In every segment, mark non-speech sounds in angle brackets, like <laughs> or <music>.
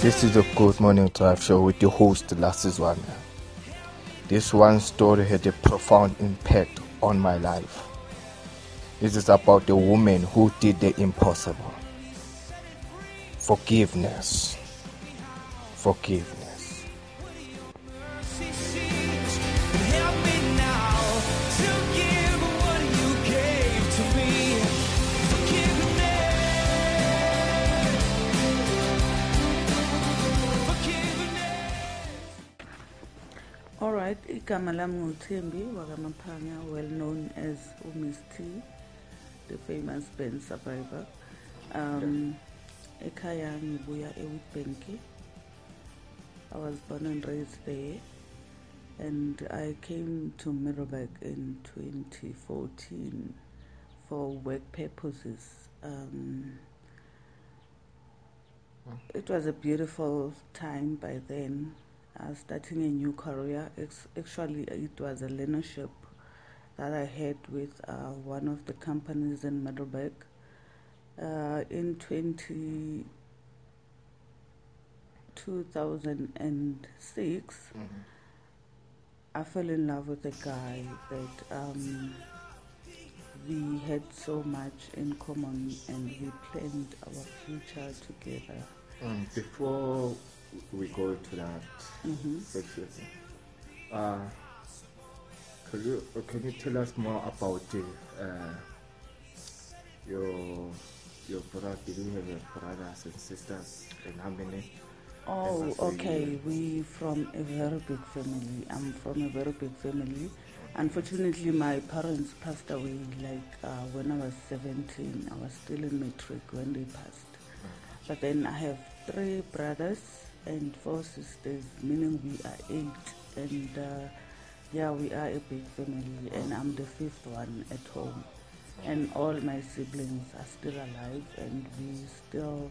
This is a Good Morning Drive show with your host, Lasizwana. This one story had a profound impact on my life. This is about a woman who did the impossible. Forgiveness. Forgiveness. All right, igama lami nguThembi wakamaphanga, well known as uMiss T, the famous band survivor. Um, ekhaya ngibuya eWitbank. I was born and raised there, and I came to Middelburg in 2014 for work purposes. Um, it was a beautiful time by then. Uh, starting a new career. Ex- actually, it was a learnership that I had with uh, one of the companies in Middelburg. Uh, in 20, 2006, I fell in love with a guy that um, we had so much in common and we planned our future together. Um, before we go to that Mhm. section, uh, could you, uh, can you tell us more about uh, uh, your your brother? Do you have brothers and sisters, and how many? Oh, okay. We from a very big family. I'm from a very big family. Unfortunately, my parents passed away like uh, when I was 17. I was still in matric when they passed. But then I have three brothers and four sisters, meaning we are eight. And uh, yeah, we are a big family, and I'm the fifth one at home. And all my siblings are still alive, and we still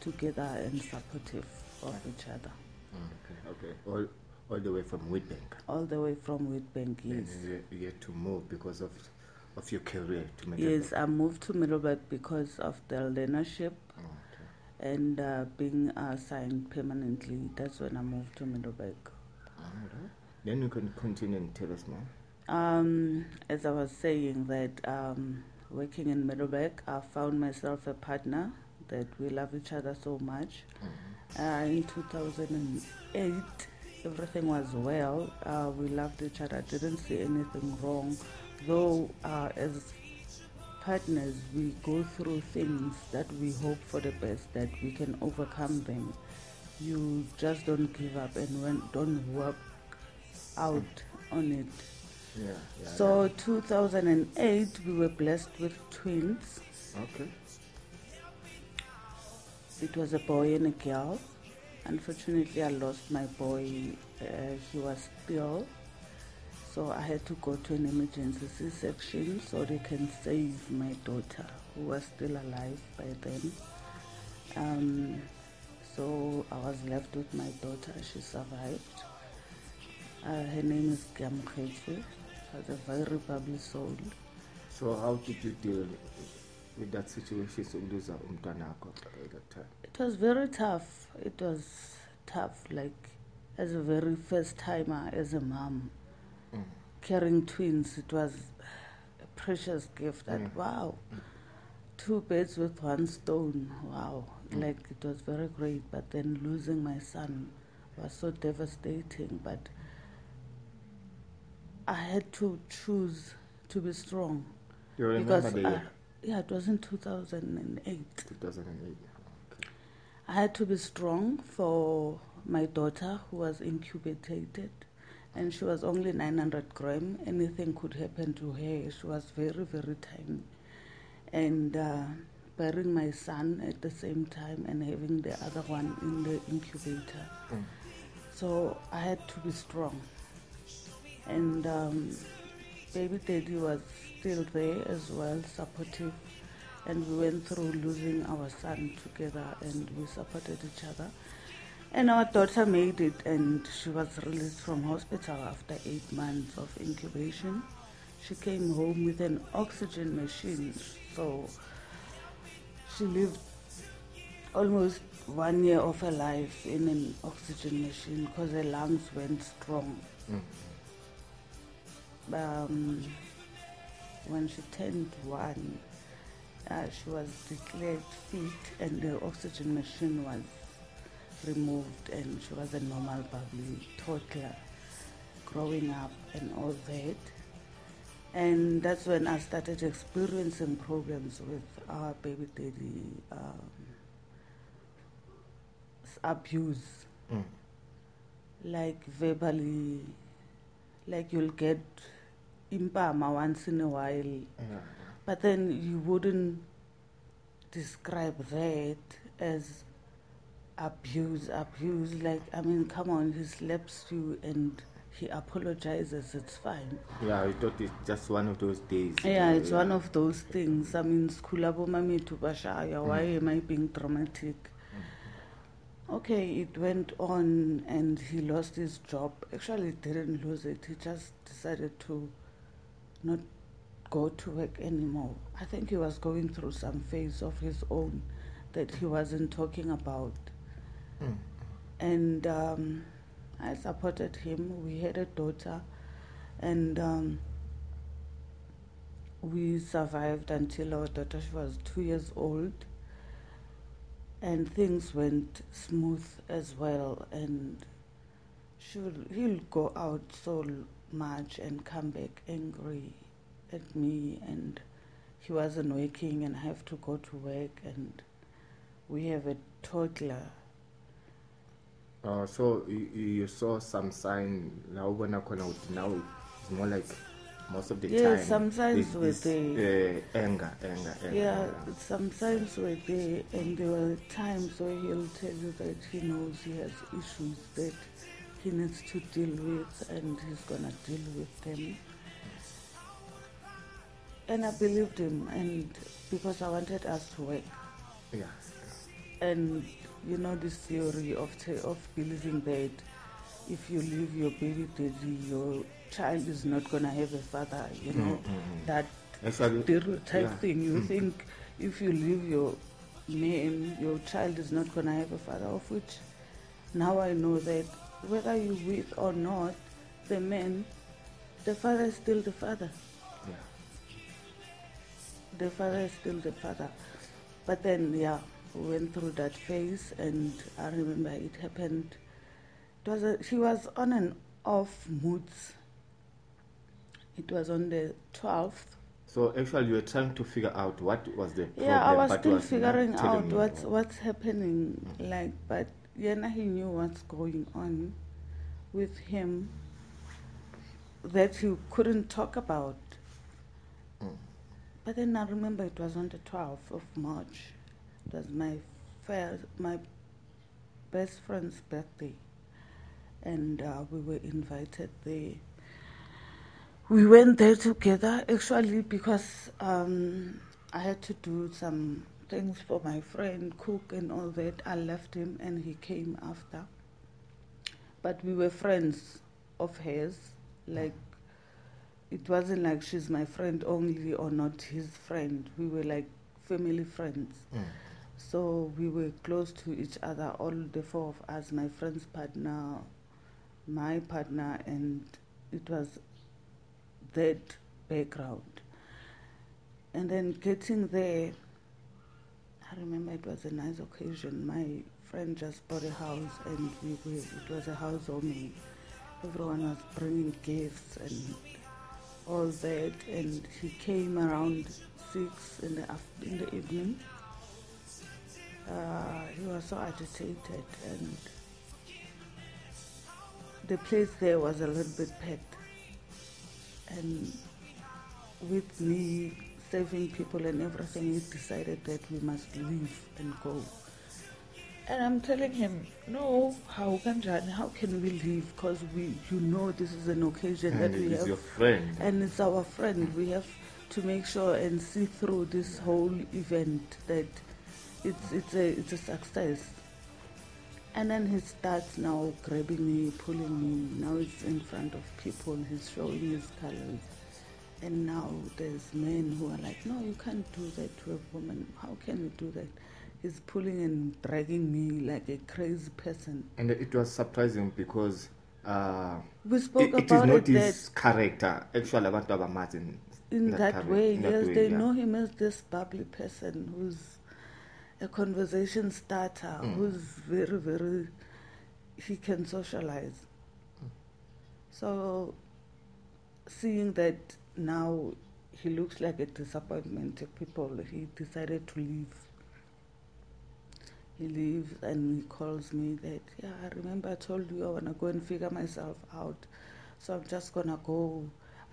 together and supportive of each other. Okay, okay. All, all the way from Witbank. All the way from Witbank, And yes. you, you had to move because of of your career to make Yes, I moved to Middelburg because of the learnership. And uh, being assigned permanently. That's when I moved to Middelburg. Then you can continue and tell us more. Um, as I was saying that um, working in Middelburg, I found myself a partner that we love each other so much. Uh, in 2008, everything was well. Uh, we loved each other. Didn't see anything wrong, though. Uh, as partners, we go through things that we hope for the best, that we can overcome them. You just don't give up and when, don't work out on it. Yeah. yeah So 2008, we were blessed with twins. Okay. It was a boy and a girl. Unfortunately, I lost my boy. Uh, he was still. So I had to go to an emergency C-section so they can save my daughter, who was still alive by then. Um, so I was left with my daughter. She survived. Uh, her name is Gamkhefu. She was a very bubbly soul. So how did you deal with that situation sokuluza umntanakho at that time? It was very tough. It was tough, like as a very first timer, as a mom. Carrying twins. It was a precious gift. That Mm. wow, two birds with one stone. Wow, Mm. like it was very great. But then losing my son was so devastating. But I had to choose to be strong You remember because the I, yeah, it was in two thousand and eight. 2008. I had to be strong for my daughter who was incubated and she was only 900 gram. Anything could happen to her. She was very, very tiny. And uh, bearing my son at the same time and having the other one in the incubator. Mm. So I had to be strong. And um, baby daddy was still there as well, supportive. And we went through losing our son together and we supported each other. And our daughter made it and she was released from hospital after eight months of incubation. She came home with an oxygen machine, so she lived almost one year of her life in an oxygen machine because her lungs went strong. Mm. Um, when she turned one, uh, she was declared fit and the oxygen machine was removed and she was a normal bubbly toddler growing up and all that. And that's when I started experiencing problems with our baby daddy um, abuse, Mm. like verbally, like you'll get impama once in a while, but then you wouldn't describe that as abuse, abuse. Like, I mean, come on, he slaps you and he apologizes, it's fine. Yeah, I thought it's just one of those days. Yeah, it's one of those things. I mean, skulabo mamitu bashaya. Why Mm. am I being dramatic? Okay, it went on and he lost his job. Actually, he didn't lose it. He just decided to not go to work anymore. I think he was going through some phase of his own that he wasn't talking about. Mm. And um, I supported him. We had a daughter, and um, we survived until our daughter she was two years old. And things went smooth as well. And she would, he'll go out so much and come back angry at me. And he wasn't working and I have to go to work. And we have a toddler Uh, so you, you saw some sign la ubona khona out now it's more like most of the Yeah, time some signs there's were this, uh, anger anger anger. Yeah, some signs were there, and there were times where he'll tell you that he knows he has issues that he needs to deal with, and he's gonna deal with them. And I believed him, and because I wanted us to work, yeah and you know this theory of ta- of believing that if you leave your baby daddy, your child is not gonna have a father. You know Mm, mm, mm. that stereotype yeah. thing. You Mm. think if you leave your man, your child is not going to have a father, of which now I know that whether you with or not, the man, the father is still the father. yeah The father is still the father. But then, yeah, we went through that phase, and I remember it happened. It was a, she was on and off moods. It was on the 12th so actually you were trying to figure out what was the problem Yeah, I was still was figuring out what's what's happening. Like, but Yena he knew what's going on with him that he couldn't talk about. Mm. But then I remember it was on the 12th of March. It was my first, my best friend's birthday, and uh, we were invited there. We went there together actually because um, I had to do some things for my friend, cook and all that. I left him and he came after. But we were friends of hers. Like, it wasn't like she's my friend only or not his friend. We were like family friends. Mm. So we were close to each other, all the four of us, my friend's partner, my partner, and it was that background. And then getting there, I remember it was a nice occasion. My friend just bought a house, and we were, it was a housewarming. Everyone was bringing gifts and all that, and he came around six in the in the evening. Uh, he was so agitated, and the place there was a little bit packed. And with me saving people and everything, he decided that we must leave and go. And I'm telling him, no, how can how can we leave? Because we, you know, this is an occasion and that we have your friend and it's our friend. We have to make sure and see through this whole event that it's it's a it's a success. And then he starts now grabbing me, pulling me. Now it's in front of people. He's showing his colors. And now there's men who are like, no, you can't do that to a woman. How can you do that? he's pulling and dragging me like a crazy person. And it was surprising because uh, We spoke it, it is not it that his character. Actually, abantu abamazi in, in that, character- way, in that yes, way, they yeah. know him as this bubbly person who's a conversation starter, Mm. who's very, very, he can socialize. So, seeing that now he looks like a disappointment to people, he decided to leave. He leaves and he calls me that, yeah, I remember I told you I want to go and figure myself out. So I'm just going to go.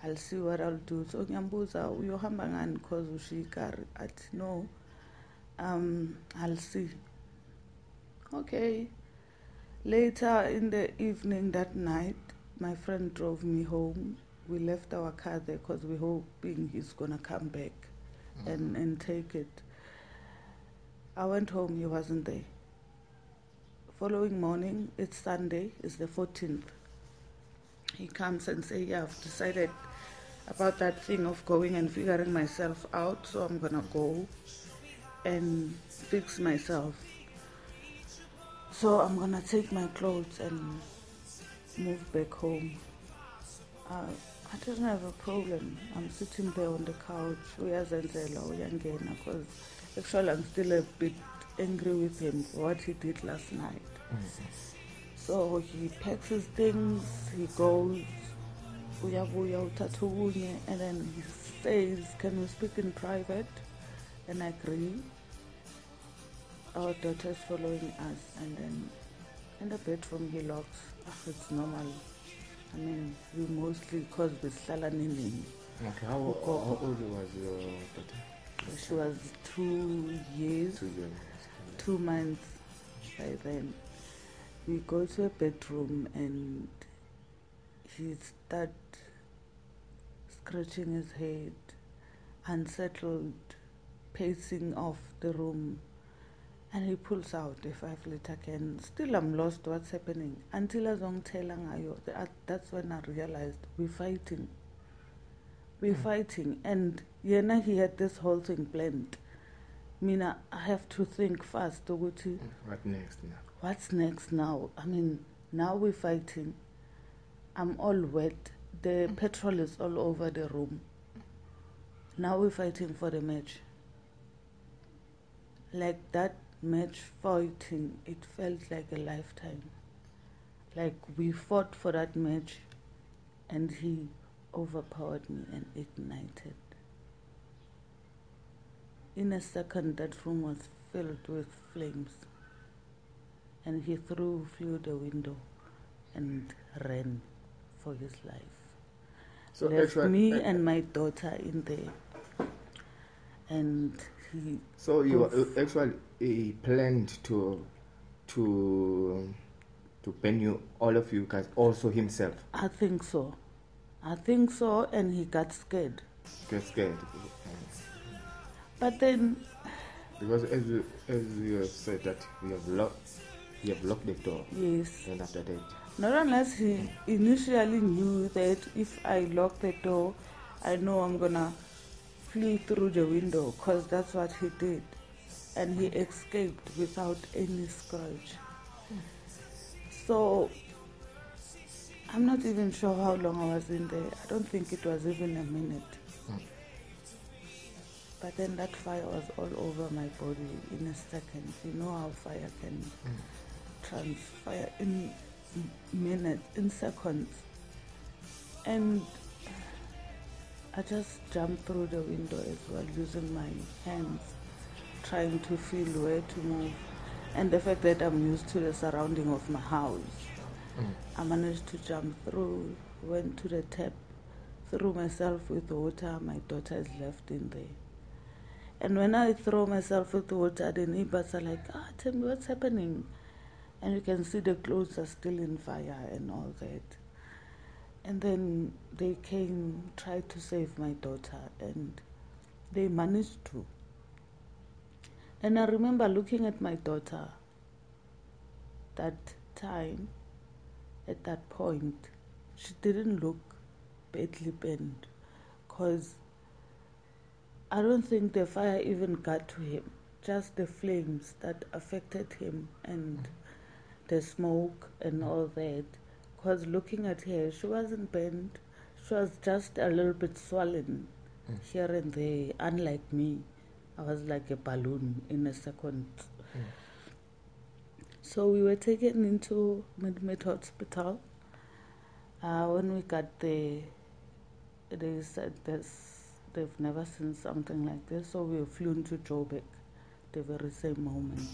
I'll see what I'll do. So ngiyambuza uyohamba ngani because ushika athi no. Um I'll see. Okay. Later in the evening that night, my friend drove me home. We left our car there because we're hoping he's gonna come back and, and take it. I went home, he wasn't there. Following morning, it's Sunday, it's the 14th. He comes and say, yeah, I've decided about that thing of going and figuring myself out, so I'm gonna go and fix myself. So I'm gonna take my clothes and move back home. Uh, I don't have a problem. I'm sitting there on the couch. Uyazenzela, uyangena, because actually I'm still a bit angry with him for what he did last night. So he packs his things, he goes, uyabuya uthatha okunye, and then he says, can we speak in private? And I agree. Our daughter is following us, and then in the bedroom he locks. Ah, it's normal. I mean, we mostly cause besihlala nini. Okay, how, how old was your daughter? She was two years, Two years. two months by then. We go to a bedroom and he start scratching his head, unsettled, pacing off the room. And he pulls out a five liter can. Still, I'm lost. What's happening? Until azongithela ngayo, th- that's when I realized we're fighting. We're hmm. fighting, and yena he had this whole thing planned. Mina, I have to think fast. ukuthi What next now? what's next now? I mean, now we're fighting. I'm all wet. The hmm. petrol is all over the room. Now we're fighting for the match. Like that match fighting, it felt like a lifetime. Like we fought for that match and he overpowered me and ignited. In a second, that room was filled with flames and he threw through the window and ran for his life. So Left me and my daughter in there. And he, so you were- actually he planned to to to ban you all of you guys also himself. I think so. I think so, and he got scared. get scared. But then, because as you as you have said that we have locked you have locked the door. Yes, and after that not unless he mm. initially knew that if I lock the door, I know I'm gonna flee through the window, because that's what he did. And he escaped without any scratch. So, I'm not even sure how long I was in there. I don't think it was even a minute. But then that fire was all over my body in a second. You know how fire can transpire in minutes, in seconds. And I just jumped through the window as well, using my hands, trying to feel where to move. And the fact that I'm used to the surrounding of my house. I managed to jump through, went to the tap, threw myself with water. My daughter is left in there. And when I throw myself with water, the neighbors are like, ah, tell me what's happening. And you can see the clothes are still in fire and all that. And then they came, tried to save my daughter, and they managed to. And I remember looking at my daughter that time, at that point, she didn't look badly burned because I don't think the fire even got to him. just the flames that affected him and the smoke and all that. Because looking at her, she wasn't bent. She was just a little bit swollen here and there. Unlike me, I was like a balloon in a second. So we were taken into Mid Hospital. Uh, when we got there, they said this, they've never seen something like this. So we flew to Joburg the very same moment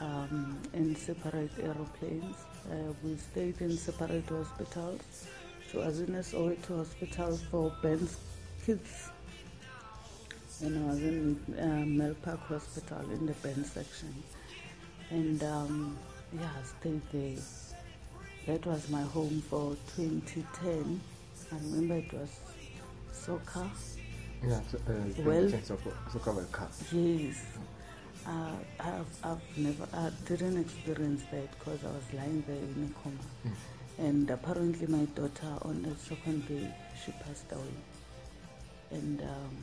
um, in separate aeroplanes. Uh, we stayed in separate hospitals. She was in a Soweto hospital for Ben's kids. And I was in uh, Milpark Hospital in the Ben section. And um, yeah, I stayed there. That was my home for 2010. I remember it was soccer. Yeah, so, uh, Well- soccer, soccer World Cup. Yes. Uh, I've, I've never, I didn't experience that because I was lying there in a coma. And apparently my daughter on the second day, she passed away. And um,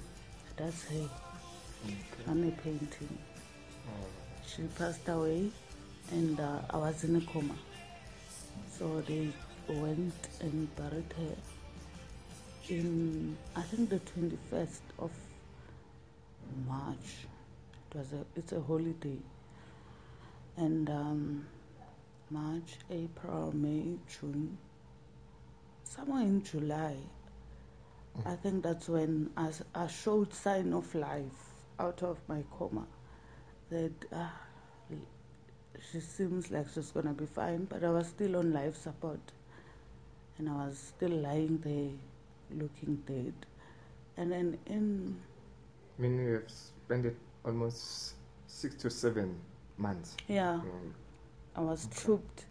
that's her. I'm a painting. She passed away and uh, I was in a coma. So they went and buried her in, I think, the 21st of March. It was a, it's a holiday. And um, March, April, May, June, somewhere in July, I think that's when I, I showed sign of life out of my coma. That uh, she seems like she's gonna be fine, but I was still on life support, and I was still lying there, looking dead. And then in I mean, we have spent it almost six to seven months. yeah, Um, I was tubed.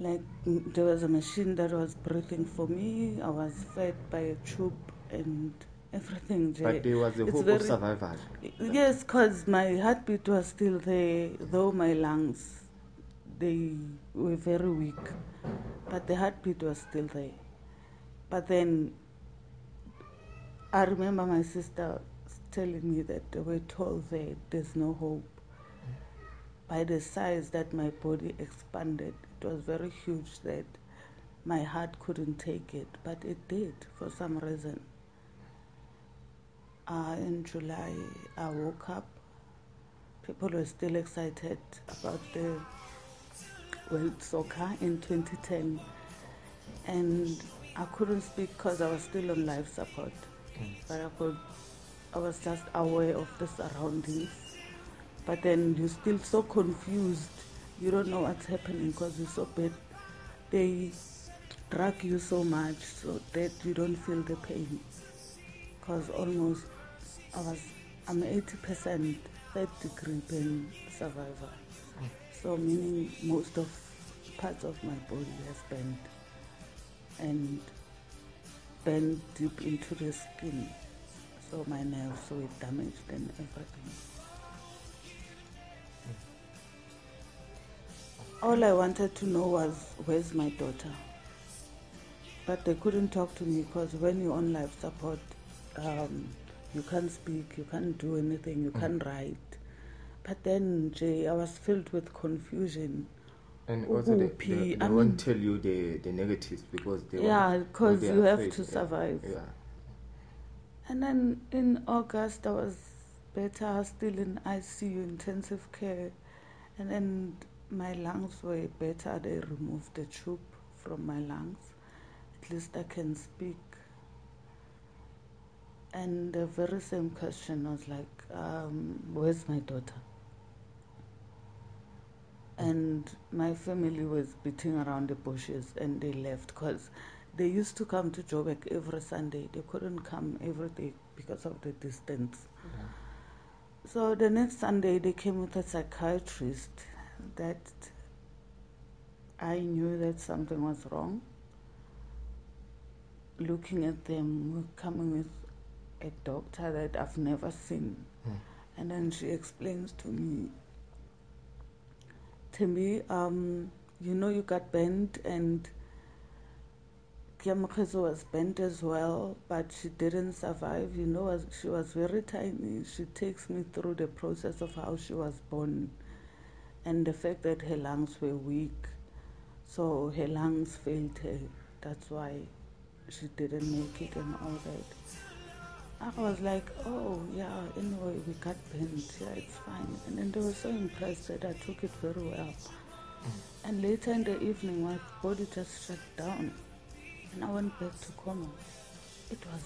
Like mm, there was a machine that was breathing for me. I was fed by a tube and everything. Jay. but there was a It's hope of survival. Yes, because my heartbeat was still there, though my lungs they were very weak, but the heartbeat was still there. But then I remember my sister telling me that they were told that there's no hope. By the size that my body expanded, it was very huge that my heart couldn't take it, but it did for some reason. Uh, in July, I woke up. People were still excited about the World Soccer in 2010, and I couldn't speak because I was still on life support. But I could, I was just aware of the surroundings. But then you're still so confused. You don't know what's happening because you're so bad. They drag you so much so that you don't feel the pain because almost I was I'm 80% third degree pain survivor. So meaning most of parts of my body has bent and bent deep into the skin. So my nerves were damaged and everything. All I wanted to know was where's my daughter? But they couldn't talk to me because when you're on life support, um, you can't speak, you can't do anything, you can't write. But then, Jay, I was filled with confusion. And also, they, they, they I won't tell you the, the negatives because they Yeah, because you have afraid, to yeah, survive. Yeah. And then in August, I was better, still in ICU, intensive care. And then my lungs were better. They removed the tube from my lungs. At least I can speak. And the very same question was like, um, where's my daughter? And my family was beating around the bushes and they left because they used to come to Joburg every Sunday. They couldn't come every day because of the distance. So the next Sunday they came with a psychiatrist that I knew that something was wrong. Looking at them, coming with a doctor that I've never seen. And then she explains to me, Timmy, um, you know you got bent and Kiamukhezo was bent as well, but she didn't survive. You know, she was very tiny. She takes me through the process of how she was born and the fact that her lungs were weak. So her lungs failed her. That's why she didn't make it and all that. I was like, oh, yeah, anyway, we got bent. Yeah, it's fine. And then they were so impressed that I took it very well. Mm. And later in the evening, my body just shut down. And I went back to coma. It was,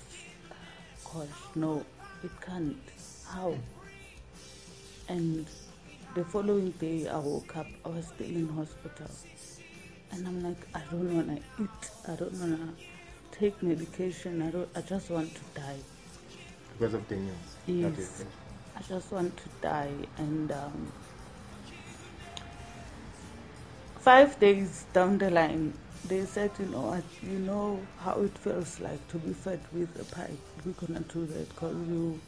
gosh, no, it can't. How? And the following day, I woke up. I was still in hospital. And I'm like, I don't want to eat. I don't want to take medication. I, don't, I just want to die. Because of the news. Yes. I just want to die. And um, five days down the line, they said, you know you know how it feels like to be fed with a pipe. Going to do that because you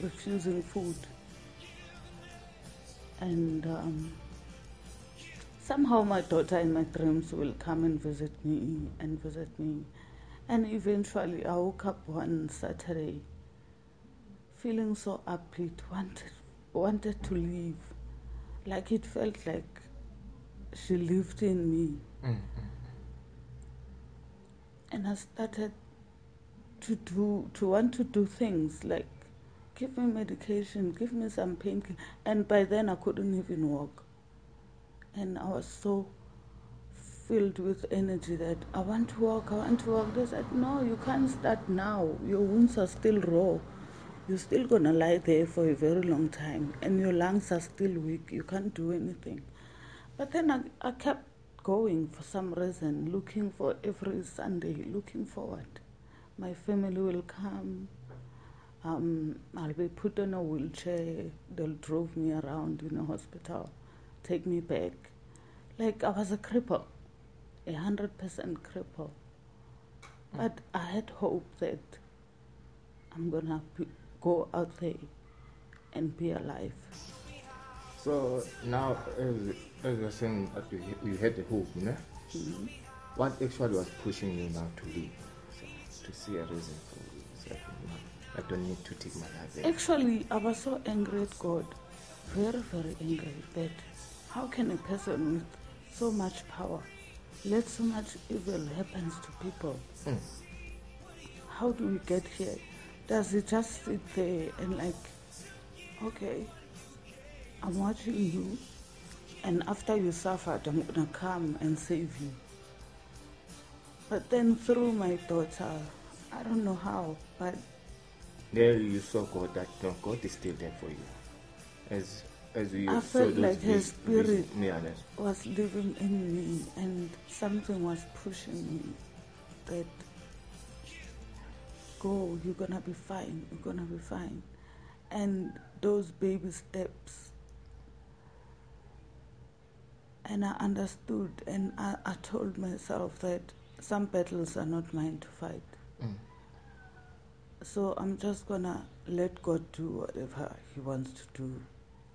refusing food. And um, somehow my daughter in my dreams will come and visit me and visit me. And eventually I woke up one Saturday feeling so upbeat, wanted, wanted to leave. Like it felt like she lived in me. Mm, And I started to do, to want to do things like give me medication, give me some painkiller. And by then I couldn't even walk. And I was so filled with energy that I want to walk, I want to walk. They said, no, you can't start now. Your wounds are still raw. You're still gonna lie there for a very long time, and your lungs are still weak. You can't do anything. But then I, I kept going for some reason, looking for every Sunday, looking forward. My family will come. Um, I'll be put in a wheelchair. They'll drove me around in a hospital, take me back. Like I was a cripple, a hundred percent cripple. But I had hope that I'm gonna be, go out there and be alive. So now, as, as you're saying, that you, you had the hope, you know? Mhm. What actually was pushing you now to leave? So, to see a reason for you. It's like, you know, I don't need to take my life. there. Actually, I was so angry at God, very, very angry that how can a person with so much power let so much evil happens to people? Mm. How do we get here? Does he just sit there and like, okay, I'm watching you, and after you suffered, I'm gonna come and save you. But then through my daughter, I don't know how, but There you saw God that no, God is still there for you. As as you I saw felt like His spirit was living in me and something was pushing me that go you're gonna be fine you're gonna be fine and those baby steps and i understood and i, I told myself that some battles are not mine to fight. Mm. so i'm just gonna let god do whatever he wants to do.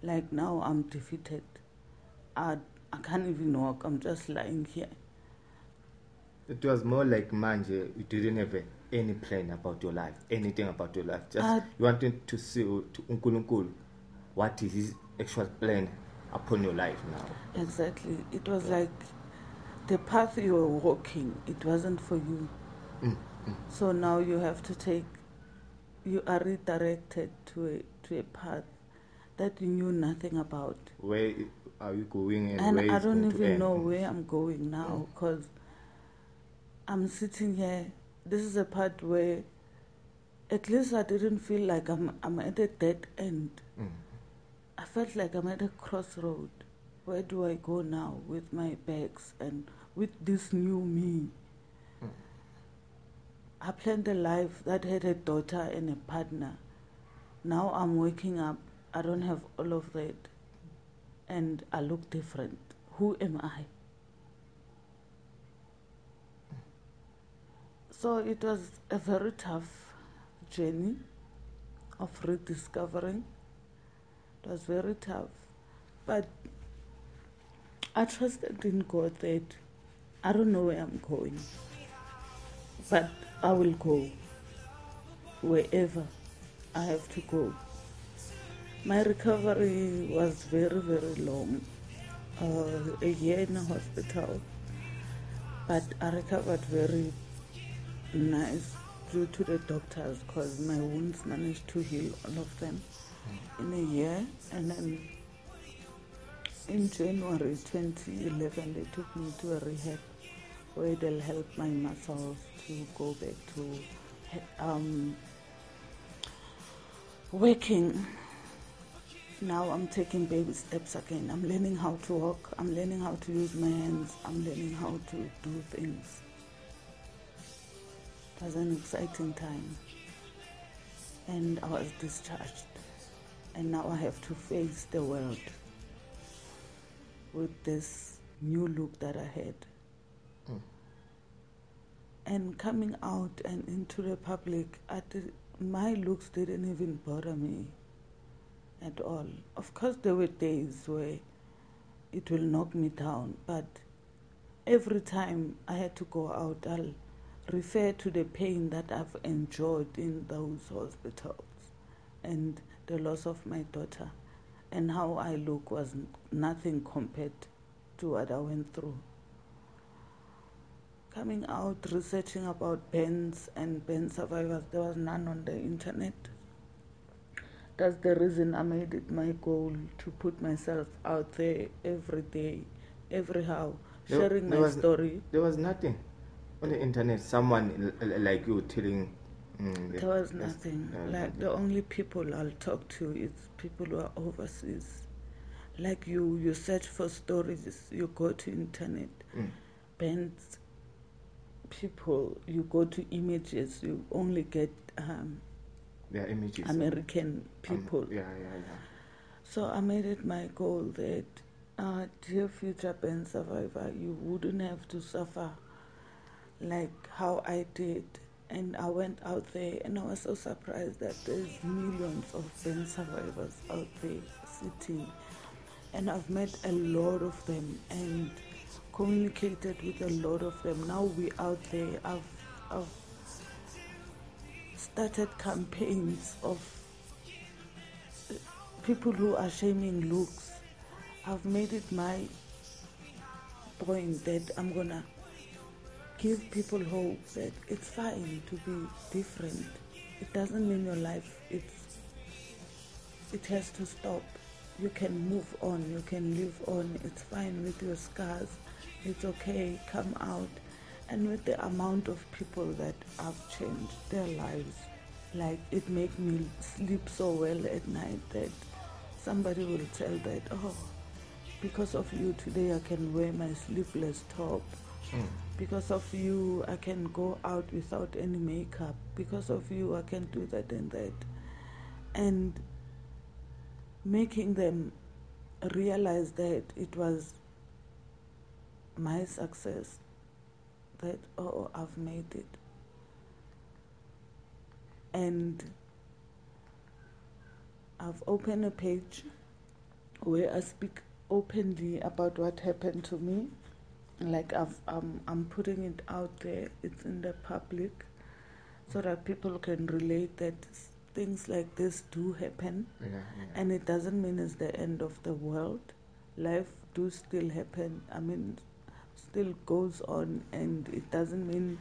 Like now i'm defeated. I, I can't even walk. I'm just lying here. It was more like manje, you didn't have any plan about your life, anything about your life. Just you wanted to see to Unkulunkulu, what is his actual plan upon your life now. Exactly. It was like the path you were walking, it wasn't for you. Mm, mm. So now you have to take, you are redirected to a, to a path that you knew nothing about. Where are you going and, And I don't even know where I'm going now because I'm sitting here. This is a part where at least I didn't feel like I'm, I'm at a dead end. I felt like I'm at a crossroad. Where do I go now with my bags and with this new me? Mm. I planned a life that had a daughter and a partner. Now I'm waking up. I don't have all of that. And I look different. Who am I? So it was a very tough journey of rediscovering. It was very tough. But I trusted in God that I don't know where I'm going. but I will go wherever I have to go. My recovery was very, very long, uh, a year in a hospital, but I recovered very nice due to the doctors because my wounds managed to heal all of them in a year. And then in January 2011, they took me to a rehab where they'll help my muscles to go back to um, working. Now I'm taking baby steps again. I'm learning how to walk. I'm learning how to use my hands. I'm learning how to do things. It was an exciting time. And I was discharged. And now I have to face the world with this new look that I had. Hmm. And coming out and into the public, I did, my looks didn't even bother me at all. Of course, there were days where it will knock me down, but every time I had to go out, I'll refer to the pain that I've endured in those hospitals and the loss of my daughter and how I look was nothing compared to what I went through. Coming out, researching about burns and burn survivors, there was none on the internet. That's the reason I made it my goal to put myself out there every day, every how, There- sharing there my was- story. There was nothing on the internet. Someone like you telling. Mm, There was nothing. uh, Like the only people I'll talk to is people who are overseas. Like you, you search for stories. You go to internet, Mm. bands, people. You go to images. You only get um, Their images. American Um, people. yeah, yeah, yeah. So I made it my goal that, uh, dear future burn survivor, you wouldn't have to suffer like how I did. And I went out there and I was so surprised that there's millions of burn survivors out there sitting. And I've met a lot of them and communicated with a lot of them. Now we're out there. I've, I've started campaigns of people who are shaming looks. I've made it my point that I'm gonna give people hope that it's fine to be different. It doesn't mean your life it's it has to stop. You can move on, you can live on, it's fine with your scars, it's okay, come out. And with the amount of people that have changed their lives, like it make me sleep so well at night that somebody will tell that, oh, because of you today I can wear my sleeveless top. Mm. Because of you, I can go out without any makeup. Because of you, I can do that and that. And making them realize that it was my success, that, oh, I've made it. And I've opened a page where I speak openly about what happened to me like I've, um, I'm putting it out there, it's in the public, so that people can relate that things like this do happen, Yeah, yeah. and it doesn't mean it's the end of the world. Life do still happen. I mean, still goes on, and it doesn't mean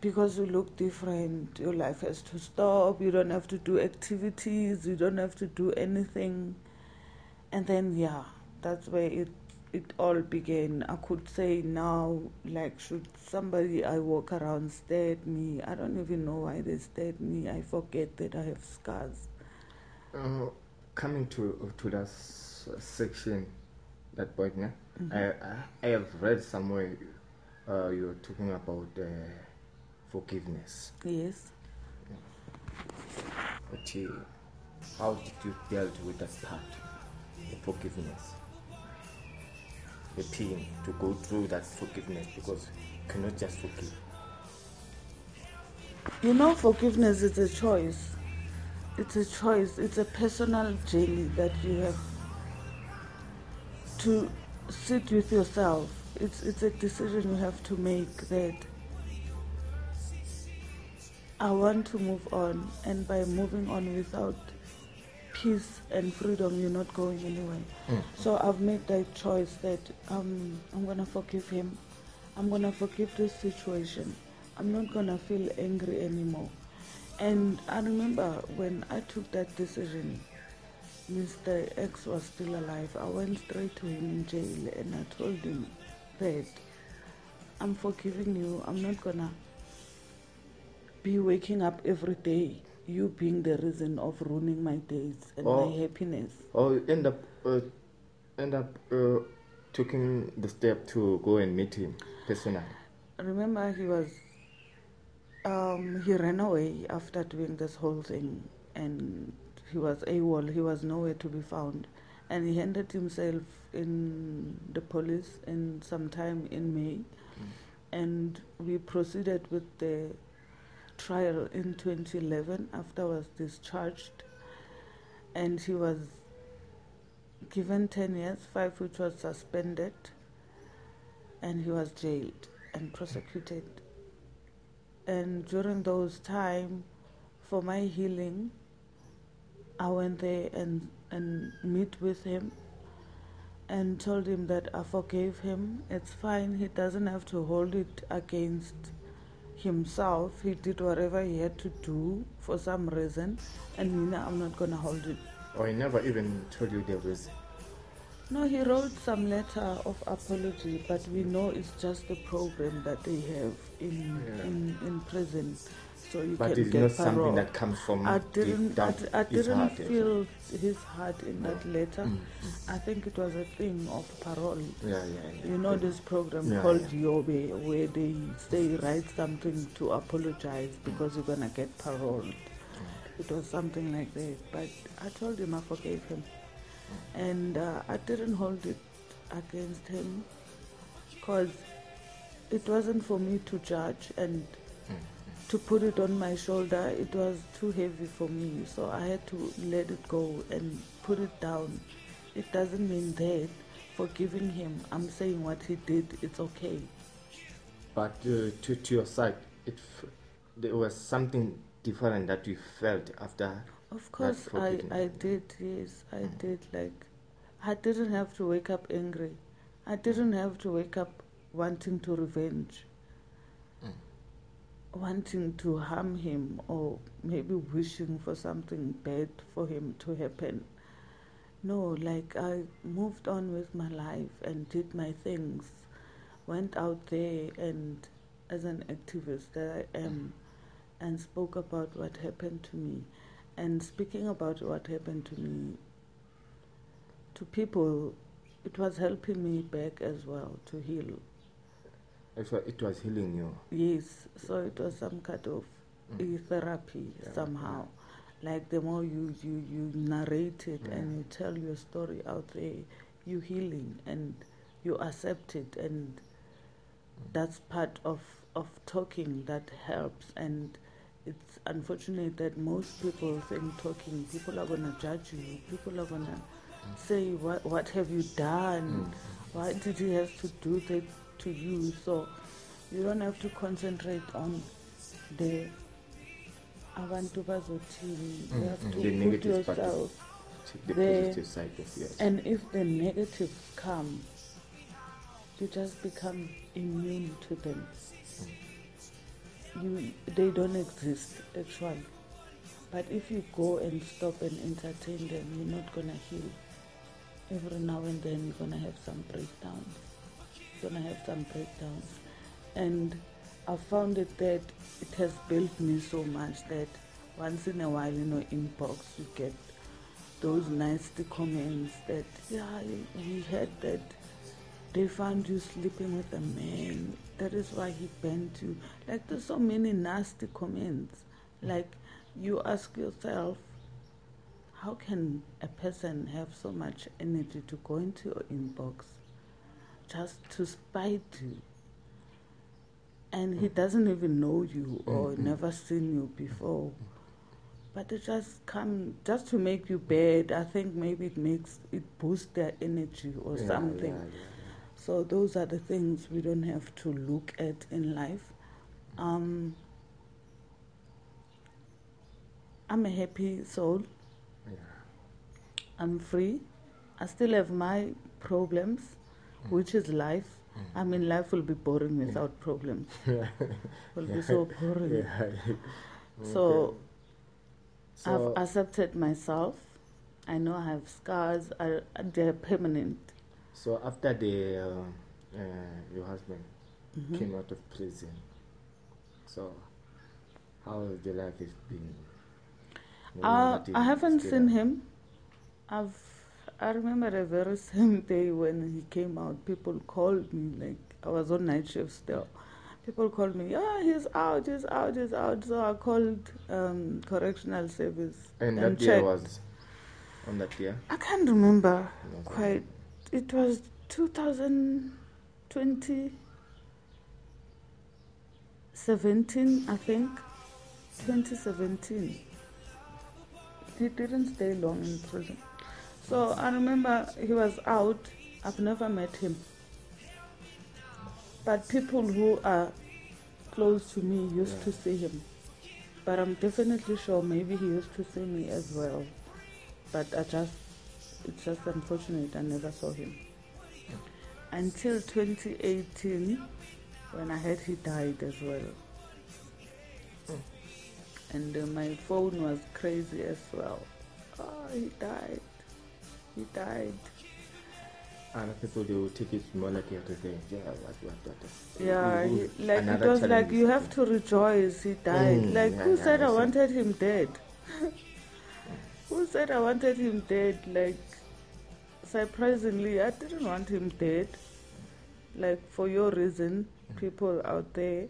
because you look different, your life has to stop. You don't have to do activities. You don't have to do anything, and then yeah, that's where it it all began. I could say now, like, should somebody I walk around stare at me? I don't even know why they stare at me. I forget that I have scars. Uh, coming to to that section, that point, yeah. I, I I have read somewhere uh, you're talking about uh, forgiveness. Yes. But uh, how did you deal with that part, the forgiveness, the pain to go through that forgiveness because you cannot just forgive. You know, forgiveness is a choice. It's a choice. It's a personal journey that you have to sit with yourself. It's it's a decision you have to make that I want to move on, and by moving on without peace and freedom, you're not going anywhere. Mm. So I've made that choice that um, I'm gonna forgive him. I'm gonna forgive this situation. I'm not gonna feel angry anymore. And I remember when I took that decision, Mr. X was still alive. I went straight to him in jail and I told him that I'm forgiving you. I'm not gonna be waking up every day, you being the reason of ruining my days and Oh. my happiness. Or end up uh, end up uh, taking the step to go and meet him personally. Remember, he was, um, he ran away after doing this whole thing and he was AWOL, he was nowhere to be found. And he handed himself in the police in sometime in May. And we proceeded with the trial in 2011 after I was discharged. And he was given 10 years, five which was suspended. And he was jailed and prosecuted. And during those time, for my healing, I went there and, and meet with him and told him that I forgave him. It's fine. He doesn't have to hold it against himself. He did whatever he had to do for some reason, and Nina, I'm not gonna hold it. Or he never even told you the reason. No, he wrote some letter of apology, but we know it's just the program that they have in Yeah. in, in prison, so you But can it's get not something that comes from I didn't, I, I didn't feel his heart in that letter. Mm, I think it was a thing of parole. Yeah, yeah, yeah. You know this program Yeah, called yeah. Yobe, where they say write something to apologize because you're gonna get paroled. It was something like that. But I told him I forgave him, and uh, I didn't hold it against him because it wasn't for me to judge and to put it on my shoulder. It was too heavy for me, so I had to let it go and put it down. It doesn't mean that forgiving him, I'm saying what he did, it's okay. But uh, to, to your side, it f- there was something different that you felt after. Of course, I, I did, yes, I did. Like, I didn't have to wake up angry. I didn't have to wake up wanting to revenge, wanting to harm him, or maybe wishing for something bad for him to happen. No, like, I moved on with my life and did my things, went out there and, as an activist that I am, and spoke about what happened to me. And speaking about what happened to me, to people, it was helping me back as well to heal. It was, it was healing you. Yes, so it was some kind of Mm. therapy Yeah, somehow. Like the more you, you, you narrate it mm. and you tell your story out there, you healing and you accept it and mm. that's part of, of talking that helps and it's unfortunate that most people think talking people are gonna judge you, people are gonna mm. say what what have you done? Why did you have to do that to you? So you don't have to concentrate on the abantu bazothini. You Mm, have mm, to the put yourself The positive side of yours. and if the negatives come, you just become immune to them. You, they don't exist actually. But if you go and stop and entertain them, you're not gonna heal. Every now and then you're gonna have some breakdowns. You're gonna have some breakdowns. And I found it that it has built me so much that once in a while, you know, inbox you get those nasty comments that yeah we heard that. They found you sleeping with a man. That is why he bent you. Like there's so many nasty comments. Like you ask yourself how can a person have so much energy to go into your inbox just to spite you and he doesn't even know you or Mhm. never seen you before but it just come just to make you bad i think maybe it makes it boosts their energy or Yeah, something yeah, yeah. so those are the things we don't have to look at in life um I'm a happy soul. Yeah. I'm free. I still have my problems, which is life. I mean, life will be boring without problems. <laughs> Yeah. will be so boring. <laughs> Yeah. So Okay. I've accepted myself. I know I have scars. I, they're permanent. so after the uh, uh, your husband Mhm. came out of prison, so how has the life has been? Uh, I haven't seen him. I've I remember the very same day when he came out. People called me like I was on night shift still. People called me, yeah, he's out, he's out, he's out. So I called um, correctional service And and that year was on that year. I can't remember No, quite. It was 2020, 17, I think. 2017. He didn't stay long in prison. So I remember he was out. I've never met him. But people who are close to me used Yeah. to see him. But I'm definitely sure maybe he used to see me as well. But I just, it's just unfortunate I never saw him. Until 2018, when I heard he died as well. And uh, my phone was crazy as well. Oh, he died. He died. Other people they will take it more like a revenge. Yeah, what, what, what. Yeah, he, like it was like you have to rejoice. He died. Mm, like yeah, who yeah, said I I wanted him dead? <laughs> who said I wanted him dead? Like surprisingly, I didn't want him dead. Like for your reason, people out there.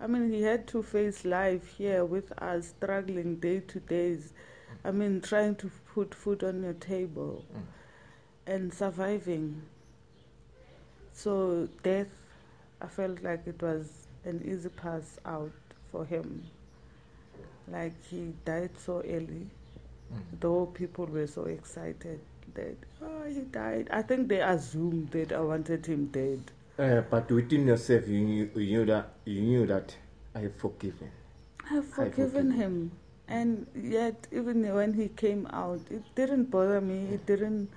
I mean, he had to face life here with us, struggling day to days. I mean, trying to put food on your table Mm. and surviving. So death, I felt like it was an easy pass out for him. Like he died so early, Mm. though people were so excited that oh he died. I think they assumed that I wanted him dead. Uh, but within yourself, you knew, you knew that you knew that I have forgiven. I've forgiven forgive. him, and yet even when he came out, it didn't bother me. It didn't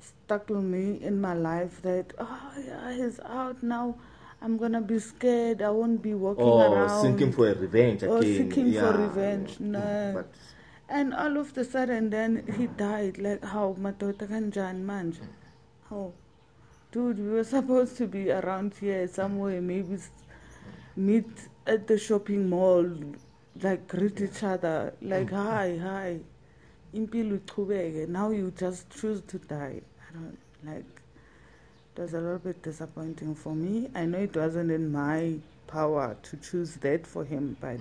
startle me in my life that oh yeah he's out now. I'm gonna be scared. I won't be walking Or around. seeking for revenge Or again. seeking for yeah. revenge, mm, no. Mm, but And all of the sudden, then he died. Like, how? Madoda kanjani manje? How? Dude, we were <laughs> supposed to be around here somewhere, maybe meet at the shopping mall, like greet each other, like, mm. hi, hi. Impilo ichubeke. Now you just choose to die. I don't, like, it was a little bit disappointing for me. I know it wasn't in my power to choose that for him, but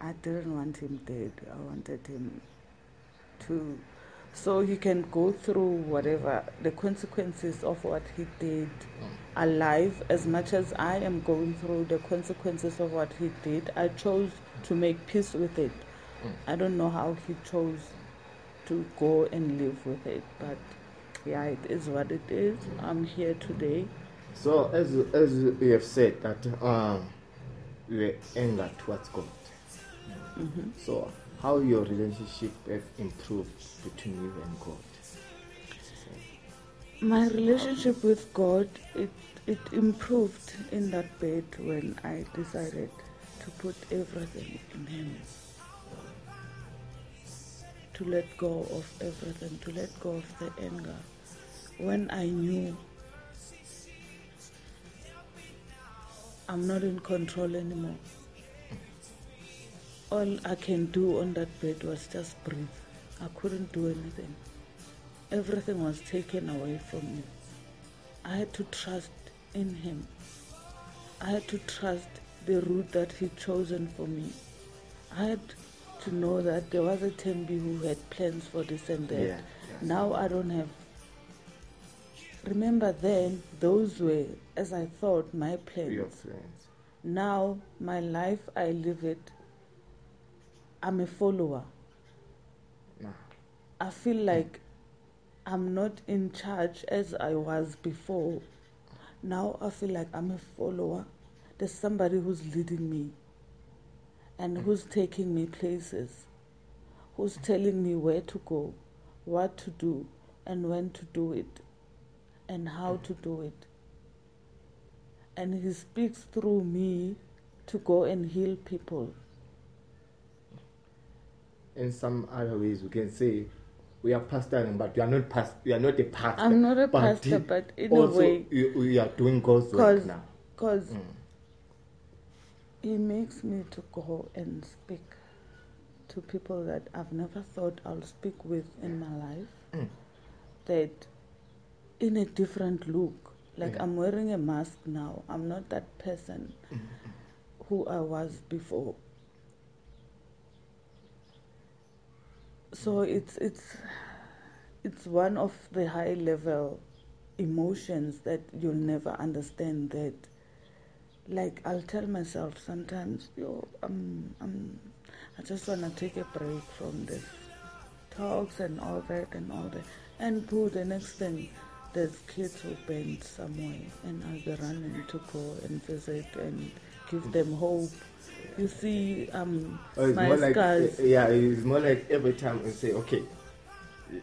I didn't want him dead. I wanted him to, so he can go through whatever the consequences of what he did alive. As much as I am going through the consequences of what he did, I chose to make peace with it. I don't know how he chose to go and live with it, but yeah, it is what it is. I'm here today. so as as you have said that um, were anger towards God. hmm So how your relationship have improved between you and God? My relationship with God, it, it improved in that bed when I decided to put everything in Him. To let go of everything, to let go of the anger. When I knew I'm not in control anymore. All I can do on that bed was just breathe. I couldn't do anything everything was taken away from me. I had to trust in Him. I had to trust the route that He chosen for me. I had to know that there was a Tembi who had plans for this and that. Yeah, yes. Now I don't have. Remember then, those were, as I thought, my plans. Your friends. Now, my life, I live it. I'm a follower. I feel like I'm not in charge as I was before. Now I feel like I'm a follower. There's somebody who's leading me and who's taking me places. who's telling me where to go, what to do, and when to do it, and how to do it. And he speaks through me to go and heal people. In some other ways, we can say we are pastoring, but we are not past. We are not a pastor. I'm not a but pastor, but in a way- you, we are doing God's work Because now. cause Mm. he makes me to go and speak to people that I've never thought I'll speak with in my life. Mm. That in a different look. Like Yeah. I'm wearing a mask now. I'm not that person who I was before. So it's it's it's one of the high level emotions that you'll never understand that like I'll tell myself sometimes, yo, I'm, I'm, I just want to take a break from this talks and all that and all that. And boo, the next thing, there's kids who bend somewhere, and I'll be running to go and visit and give them hope. You see, um, Oh, my more like scars. yeah, it's more like every time I say, okay,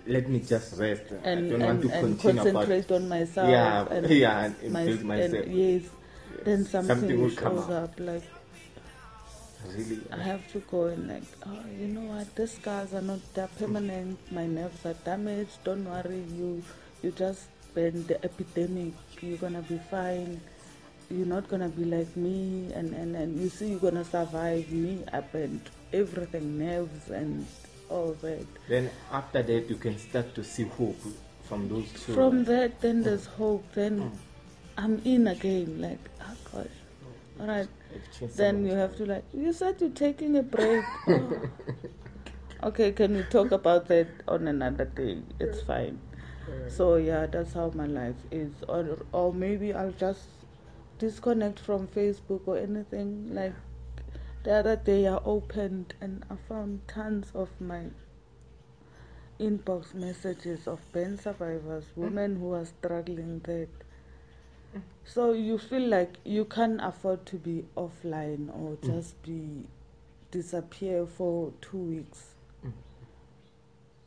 let me just rest. I don't want to and continue about concentrate on myself Yeah, and <laughs> yeah, and- and my, myself. And yes, then something, Something will come up like really. I have to go and like, oh, you know what? These scars are not they're permanent. My nerves are damaged. Don't worry, you you just been the epidermis. You're gonna be fine. You're not gonna be like me, and and and you see, you're gonna survive. Me, I bent everything, nerves and all that. Then after that, you can start to see hope from those two. From that, then there's hope. Then mm. I'm in again. Like, oh gosh, all right. Then you have to like, you said you're taking a break. <laughs> Oh. Okay, can we talk about that on another day? It's fine. So yeah, that's how my life is. Or or maybe I'll just disconnect from Facebook or anything. Like the other day, I opened and I found tons of my inbox messages of pain survivors, mm. women who are struggling that. Mm. So you feel like you can't afford to be offline or mm. just be disappear for two weeks.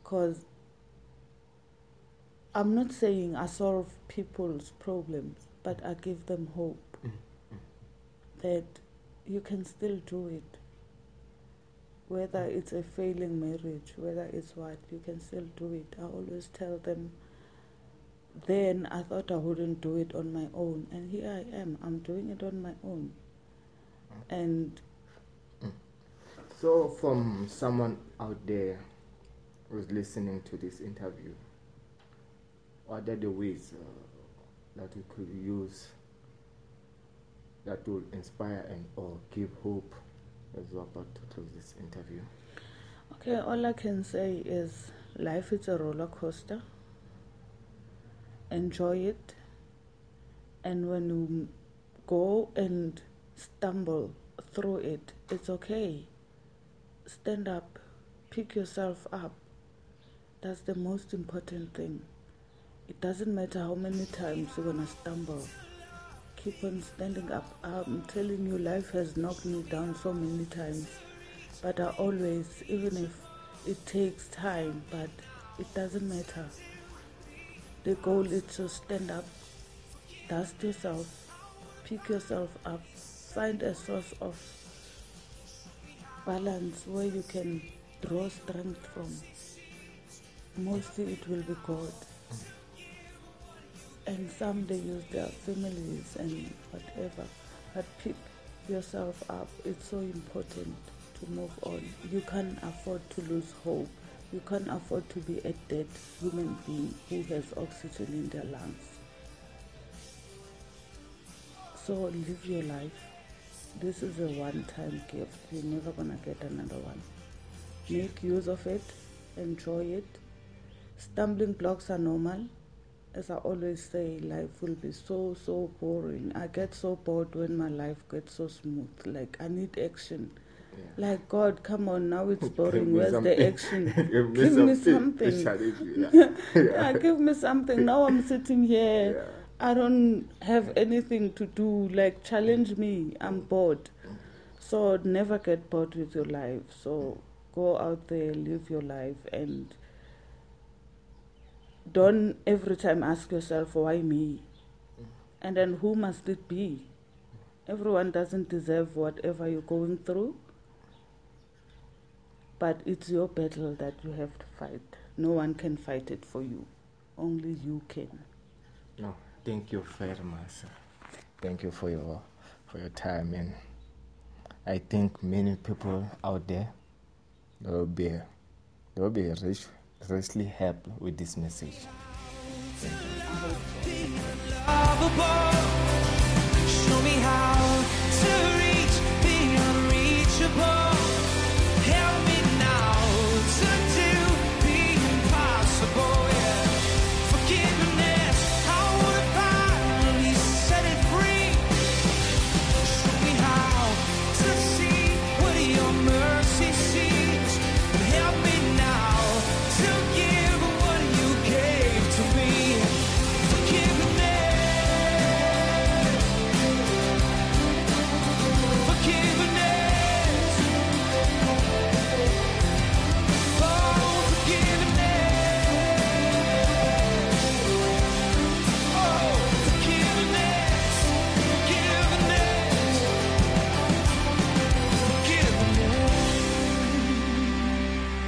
Cause I'm not saying I solve people's problems, but I give them hope that you can still do it. Whether it's a failing marriage, whether it's what, you can still do it. I always tell them then I thought I wouldn't do it on my own, and here I am. I'm doing it on my own. And So, from someone out there who's listening to this interview, what are the ways uh, that we could use that will inspire and or give hope as we're about to close this interview? okay, all I can say is life is a roller coaster. Enjoy it, and when you go and stumble through it, it's okay. Stand up, pick yourself up. That's the most important thing. It doesn't matter how many times you're gonna stumble. Keep on standing up. I'm telling you, life has knocked me down so many times. But I always, even if it takes time, but it doesn't matter. The goal is to stand up, dust yourself, pick yourself up, find a source of balance where you can draw strength from. Mostly it will be God. And some they use their families and whatever. But pick yourself up. It's so important to move on. You can't afford to lose hope. You can't afford to be a dead human being who has oxygen in their lungs. So live your life. This is a one time gift. You're never gonna get another one. Make use of it, enjoy it. Stumbling blocks are normal. As I always say, life will be so, so boring. I get so bored when my life gets so smooth. Like, I need action. Like, God, come on, now it's <laughs> boring. Where's something. the action? <laughs> Give me Give me something something. <laughs> yeah. yeah, give me something. Now I'm sitting here. Yeah. I don't have anything to do. Like, challenge me. I'm bored. So, never get bored with your life. So, go out there, live your life, and don't every time ask yourself, why me? And then who must it be? Everyone doesn't deserve whatever you're going through, but it's your battle that you have to fight. No one can fight it for you, only you can. No, thank you very much. Thank you for your for your time and I think many people out there will be will be rich, richly help with this message. lovable. Show me how